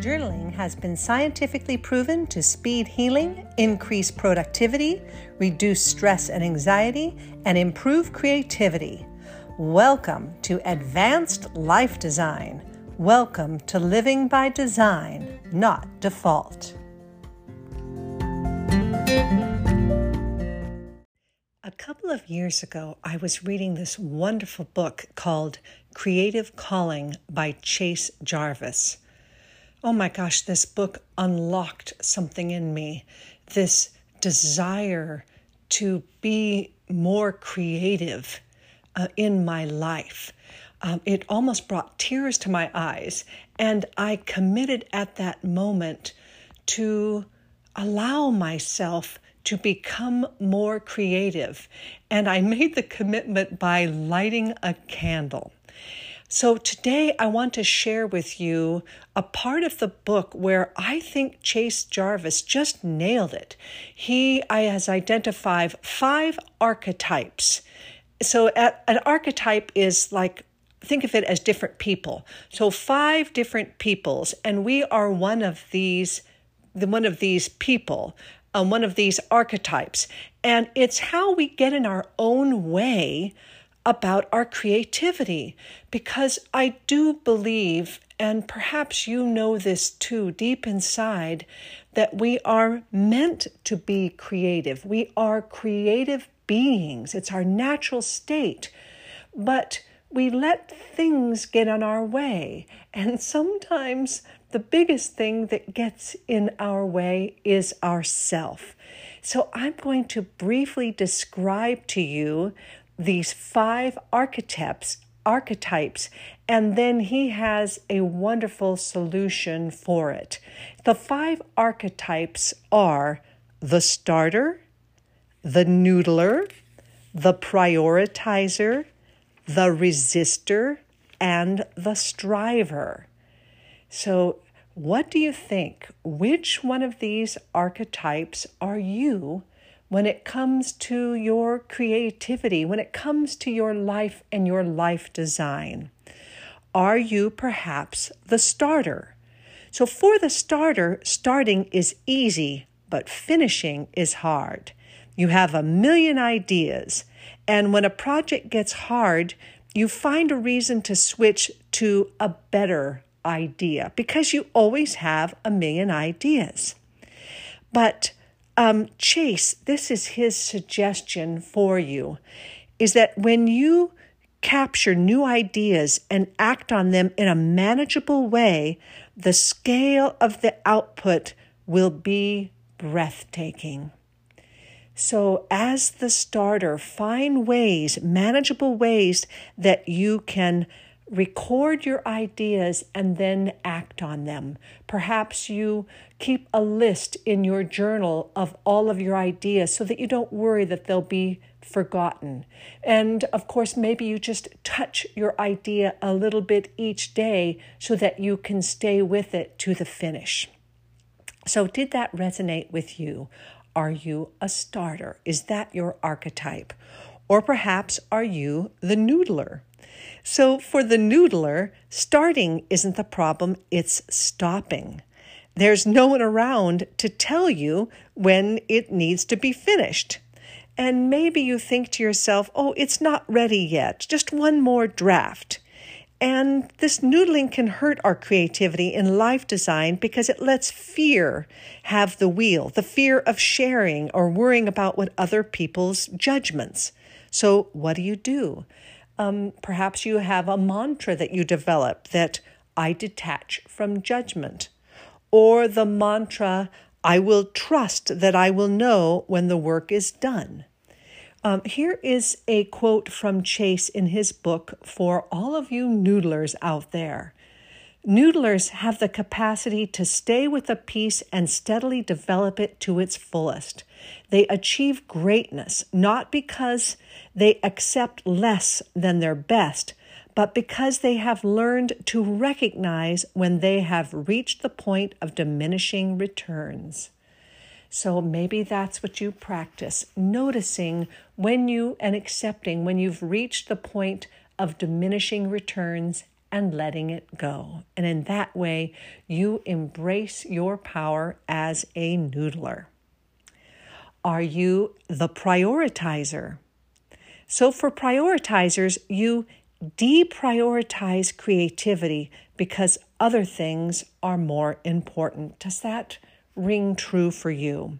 Journaling has been scientifically proven to speed healing, increase productivity, reduce stress and anxiety, and improve creativity. Welcome to Advanced Life Design. Welcome to Living by Design, not Default. A couple of years ago, I was reading this wonderful book called Creative Calling by Chase Jarvis oh my gosh, this book unlocked something in me. This desire to be more creative uh, in my life. Um, it almost brought tears to my eyes. And I committed at that moment to allow myself to become more creative. And I made the commitment by lighting a candle. So, today I want to share with you a part of the book where I think Chase Jarvis just nailed it. He has identified five archetypes. So, an archetype is like think of it as different people. So, five different peoples, and we are one of these, the one of these people. Um, one of these archetypes. And it's how we get in our own way about our creativity because I do believe, and perhaps you know this too deep inside, that we are meant to be creative. We are creative beings, it's our natural state. But we let things get in our way. And sometimes the biggest thing that gets in our way is ourself. So I'm going to briefly describe to you these five archetypes archetypes and then he has a wonderful solution for it. The five archetypes are the starter, the noodler, the prioritizer, the resister, and the striver. So, what do you think? Which one of these archetypes are you when it comes to your creativity, when it comes to your life and your life design? Are you perhaps the starter? So, for the starter, starting is easy, but finishing is hard. You have a million ideas, and when a project gets hard, you find a reason to switch to a better idea because you always have a million ideas. But um, Chase, this is his suggestion for you is that when you capture new ideas and act on them in a manageable way, the scale of the output will be breathtaking. So, as the starter, find ways, manageable ways that you can record your ideas and then act on them. Perhaps you keep a list in your journal of all of your ideas so that you don't worry that they'll be forgotten. And of course, maybe you just touch your idea a little bit each day so that you can stay with it to the finish. So, did that resonate with you? Are you a starter? Is that your archetype? Or perhaps are you the noodler? So, for the noodler, starting isn't the problem, it's stopping. There's no one around to tell you when it needs to be finished. And maybe you think to yourself, oh, it's not ready yet, just one more draft. And this noodling can hurt our creativity in life design because it lets fear have the wheel, the fear of sharing or worrying about what other people's judgments. So, what do you do? Um, perhaps you have a mantra that you develop that I detach from judgment, or the mantra, I will trust that I will know when the work is done. Um, here is a quote from Chase in his book for all of you noodlers out there. Noodlers have the capacity to stay with a piece and steadily develop it to its fullest. They achieve greatness not because they accept less than their best, but because they have learned to recognize when they have reached the point of diminishing returns. So maybe that's what you practice, noticing when you and accepting when you've reached the point of diminishing returns and letting it go. And in that way, you embrace your power as a noodler. Are you the prioritizer? So, for prioritizers, you deprioritize creativity because other things are more important. Does that ring true for you?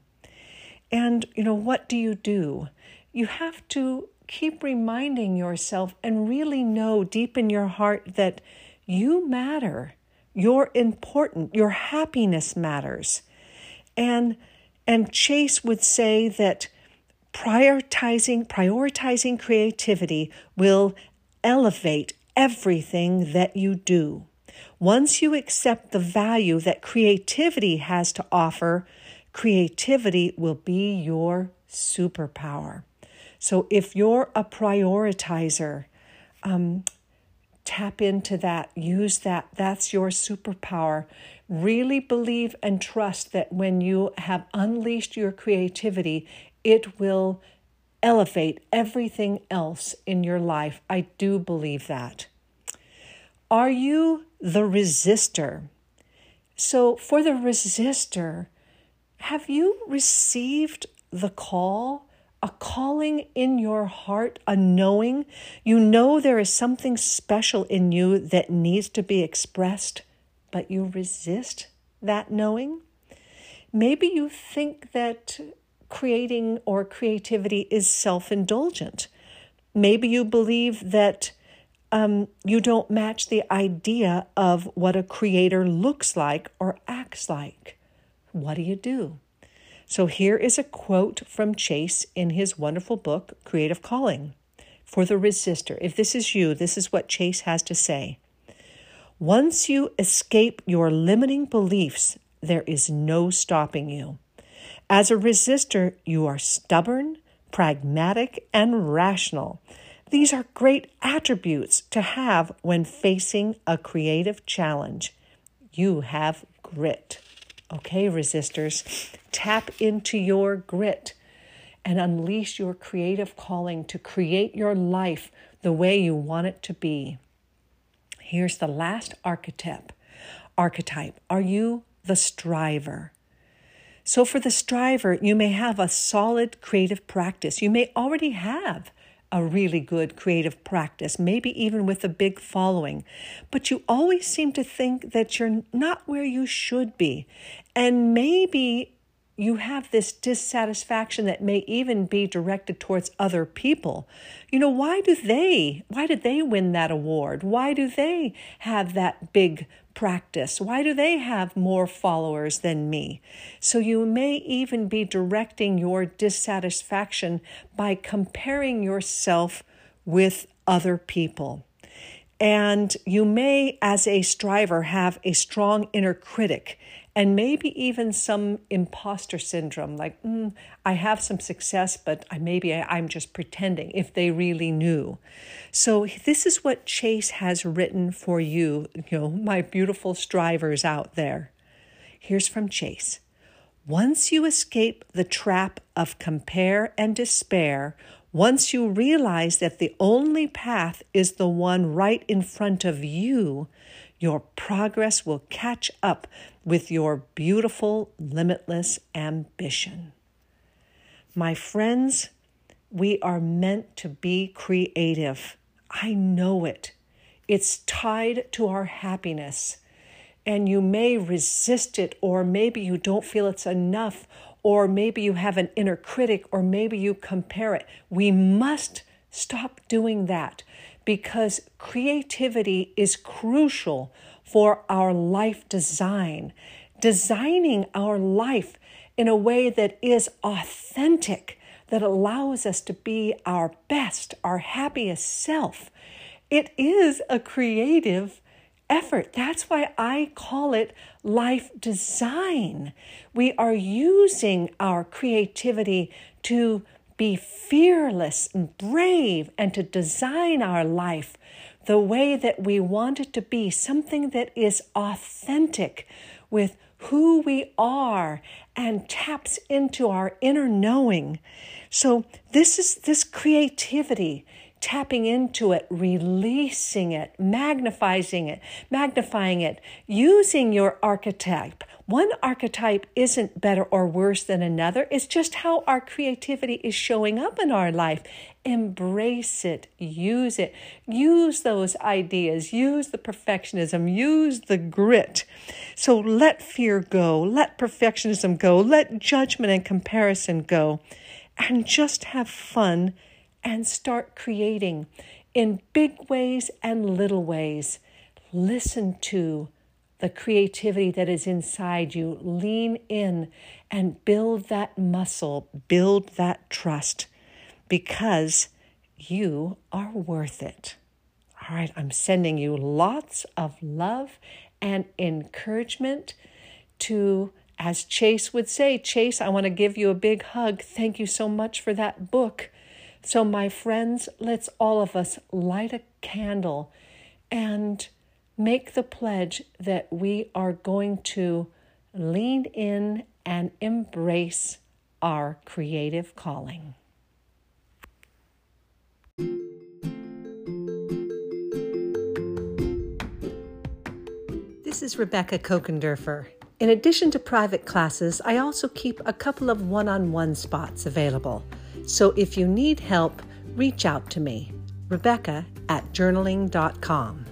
And, you know, what do you do? You have to keep reminding yourself and really know deep in your heart that you matter. You're important. Your happiness matters. And and Chase would say that prioritizing prioritizing creativity will elevate everything that you do. Once you accept the value that creativity has to offer, creativity will be your superpower. So if you're a prioritizer, um, tap into that, use that. That's your superpower. Really believe and trust that when you have unleashed your creativity, it will elevate everything else in your life. I do believe that. Are you the resister? So, for the resister, have you received the call a calling in your heart, a knowing. You know there is something special in you that needs to be expressed, but you resist that knowing. Maybe you think that creating or creativity is self indulgent. Maybe you believe that um, you don't match the idea of what a creator looks like or acts like. What do you do? So here is a quote from Chase in his wonderful book, Creative Calling. For the resister, if this is you, this is what Chase has to say. Once you escape your limiting beliefs, there is no stopping you. As a resister, you are stubborn, pragmatic, and rational. These are great attributes to have when facing a creative challenge. You have grit. Okay, resisters, tap into your grit and unleash your creative calling to create your life the way you want it to be. Here's the last archetype. Archetype. Are you the striver? So, for the striver, you may have a solid creative practice. You may already have a really good creative practice, maybe even with a big following, but you always seem to think that you're not where you should be. And maybe you have this dissatisfaction that may even be directed towards other people. You know, why do they, why did they win that award? Why do they have that big practice? Why do they have more followers than me? So you may even be directing your dissatisfaction by comparing yourself with other people. And you may, as a striver, have a strong inner critic and maybe even some imposter syndrome like mm, i have some success but I, maybe I, i'm just pretending if they really knew. So this is what chase has written for you you know my beautiful strivers out there. Here's from chase. Once you escape the trap of compare and despair once you realize that the only path is the one right in front of you your progress will catch up with your beautiful, limitless ambition. My friends, we are meant to be creative. I know it. It's tied to our happiness. And you may resist it, or maybe you don't feel it's enough, or maybe you have an inner critic, or maybe you compare it. We must stop doing that because creativity is crucial for our life design, designing our life in a way that is authentic, that allows us to be our best, our happiest self. It is a creative effort. That's why I call it life design. We are using our creativity to be fearless and brave and to design our life the way that we want it to be, something that is authentic with who we are and taps into our inner knowing. So this is this creativity tapping into it, releasing it, magnifying it, magnifying it, using your archetype. One archetype isn't better or worse than another. It's just how our creativity is showing up in our life. Embrace it, use it, use those ideas, use the perfectionism, use the grit. So let fear go, let perfectionism go, let judgment and comparison go, and just have fun and start creating in big ways and little ways. Listen to the creativity that is inside you. Lean in and build that muscle, build that trust because you are worth it. All right, I'm sending you lots of love and encouragement to, as Chase would say, Chase, I want to give you a big hug. Thank you so much for that book. So, my friends, let's all of us light a candle and make the pledge that we are going to lean in and embrace our creative calling. This is Rebecca Kokendorfer. In addition to private classes, I also keep a couple of one on one spots available. So if you need help, reach out to me, Rebecca at journaling.com.